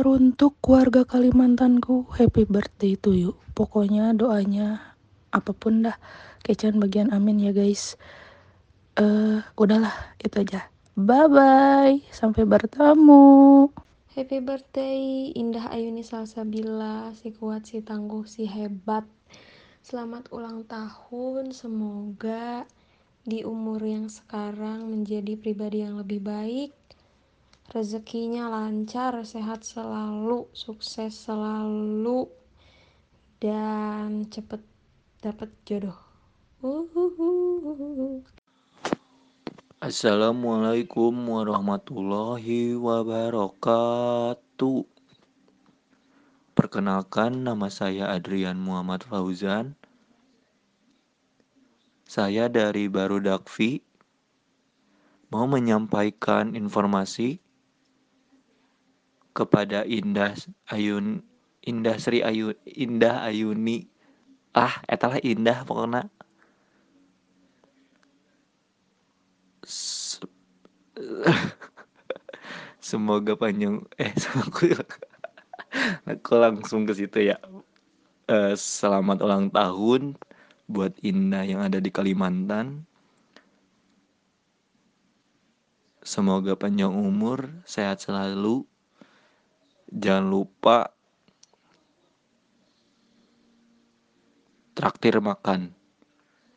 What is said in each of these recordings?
Teruntuk keluarga Kalimantanku, happy birthday to you. Pokoknya doanya apa pun dah, kecian bagian amin ya guys. Eh, uh, udahlah itu aja. Bye bye, sampai bertemu. Happy birthday Indah Ayuni Salsabila, si kuat, si tangguh, si hebat. Selamat ulang tahun, semoga di umur yang sekarang menjadi pribadi yang lebih baik, rezekinya lancar, sehat selalu, sukses selalu, dan cepet dapat jodoh. Assalamualaikum warahmatullahi wabarakatuh. Perkenalkan nama saya Adrian Muhammad Fauzan. Saya dari Baru Dakfi mau menyampaikan informasi kepada Indah Ayun Indah Sri Ayu Indah Ayuni. Ah etalah Indah pokoknya. Semoga panjang eh aku aku langsung ke situ ya. Uh, selamat ulang tahun buat Indah yang ada di Kalimantan. Semoga panjang umur sehat selalu jangan lupa traktir makan.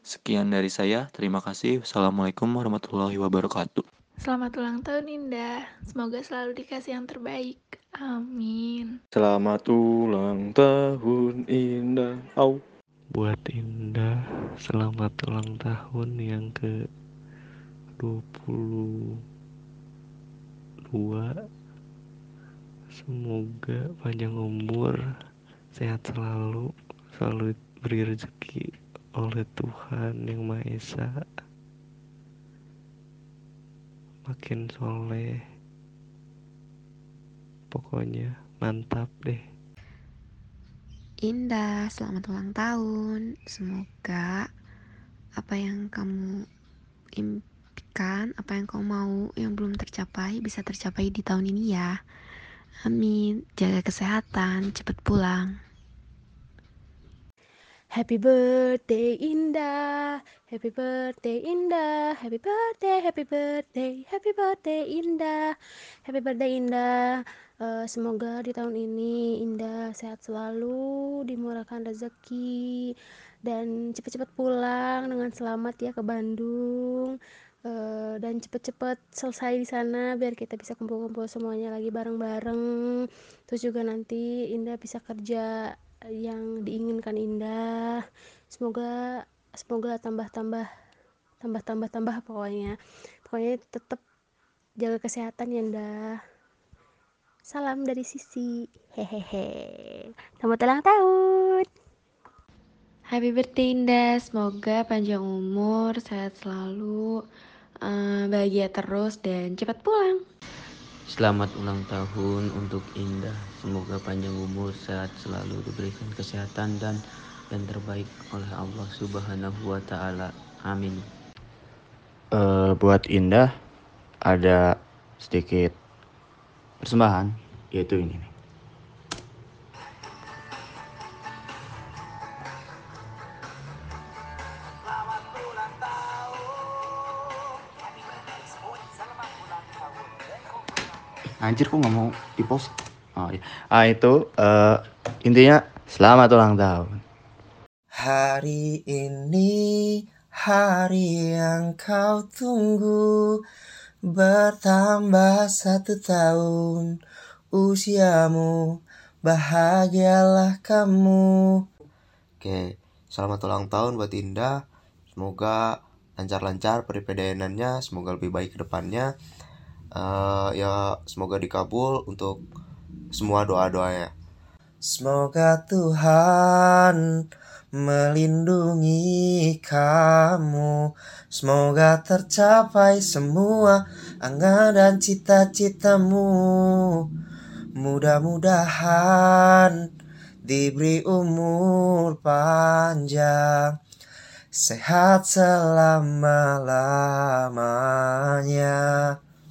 Sekian dari saya, terima kasih. Assalamualaikum warahmatullahi wabarakatuh. Selamat ulang tahun Indah, semoga selalu dikasih yang terbaik. Amin. Selamat ulang tahun Indah. Au. Buat Indah, selamat ulang tahun yang ke 22 Semoga panjang umur, sehat selalu, selalu beri rezeki oleh Tuhan Yang Maha Esa. Makin soleh, pokoknya mantap deh. Indah, selamat ulang tahun. Semoga apa yang kamu impikan, apa yang kau mau yang belum tercapai bisa tercapai di tahun ini ya. Amin. Jaga kesehatan, cepat pulang. Happy birthday Indah, happy birthday Indah, happy birthday, happy birthday, happy birthday Indah, happy birthday Indah. Uh, semoga di tahun ini Indah sehat selalu, dimurahkan rezeki, dan cepat-cepat pulang dengan selamat ya ke Bandung. Uh, dan cepet-cepet selesai di sana biar kita bisa kumpul-kumpul semuanya lagi bareng-bareng. Terus juga nanti Indah bisa kerja yang diinginkan Indah. Semoga semoga tambah-tambah tambah-tambah tambah pokoknya. Pokoknya tetap jaga kesehatan ya Indah. Salam dari sisi. Hehehe. Selamat ulang tahun. Happy birthday Indah, semoga panjang umur, sehat selalu, bahagia terus dan cepat pulang. Selamat ulang tahun untuk Indah. Semoga panjang umur, sehat selalu, diberikan kesehatan dan yang terbaik oleh Allah Subhanahu wa taala. Amin. Uh, buat Indah ada sedikit persembahan yaitu ini nih. Anjir kok nggak mau di post oh iya. Ah itu uh, intinya selamat ulang tahun. Hari ini hari yang kau tunggu bertambah satu tahun. Usiamu bahagialah kamu. Oke selamat ulang tahun buat Indah. Semoga lancar-lancar peripedayanaannya semoga lebih baik ke depannya uh, ya semoga dikabul untuk semua doa-doanya. Semoga Tuhan melindungi kamu. Semoga tercapai semua angan dan cita-citamu. Mudah-mudahan diberi umur panjang, sehat selama-lamanya.